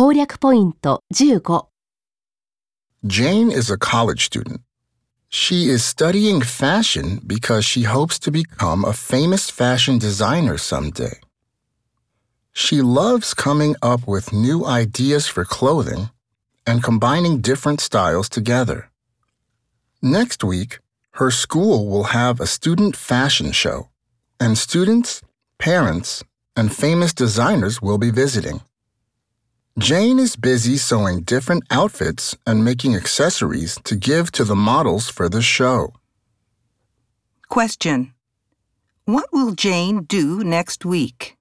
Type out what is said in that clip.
攻略ポイント15 Jane is a college student. She is studying fashion because she hopes to become a famous fashion designer someday. She loves coming up with new ideas for clothing and combining different styles together. Next week, her school will have a student fashion show, and students, parents, and famous designers will be visiting. Jane is busy sewing different outfits and making accessories to give to the models for the show. Question. What will Jane do next week?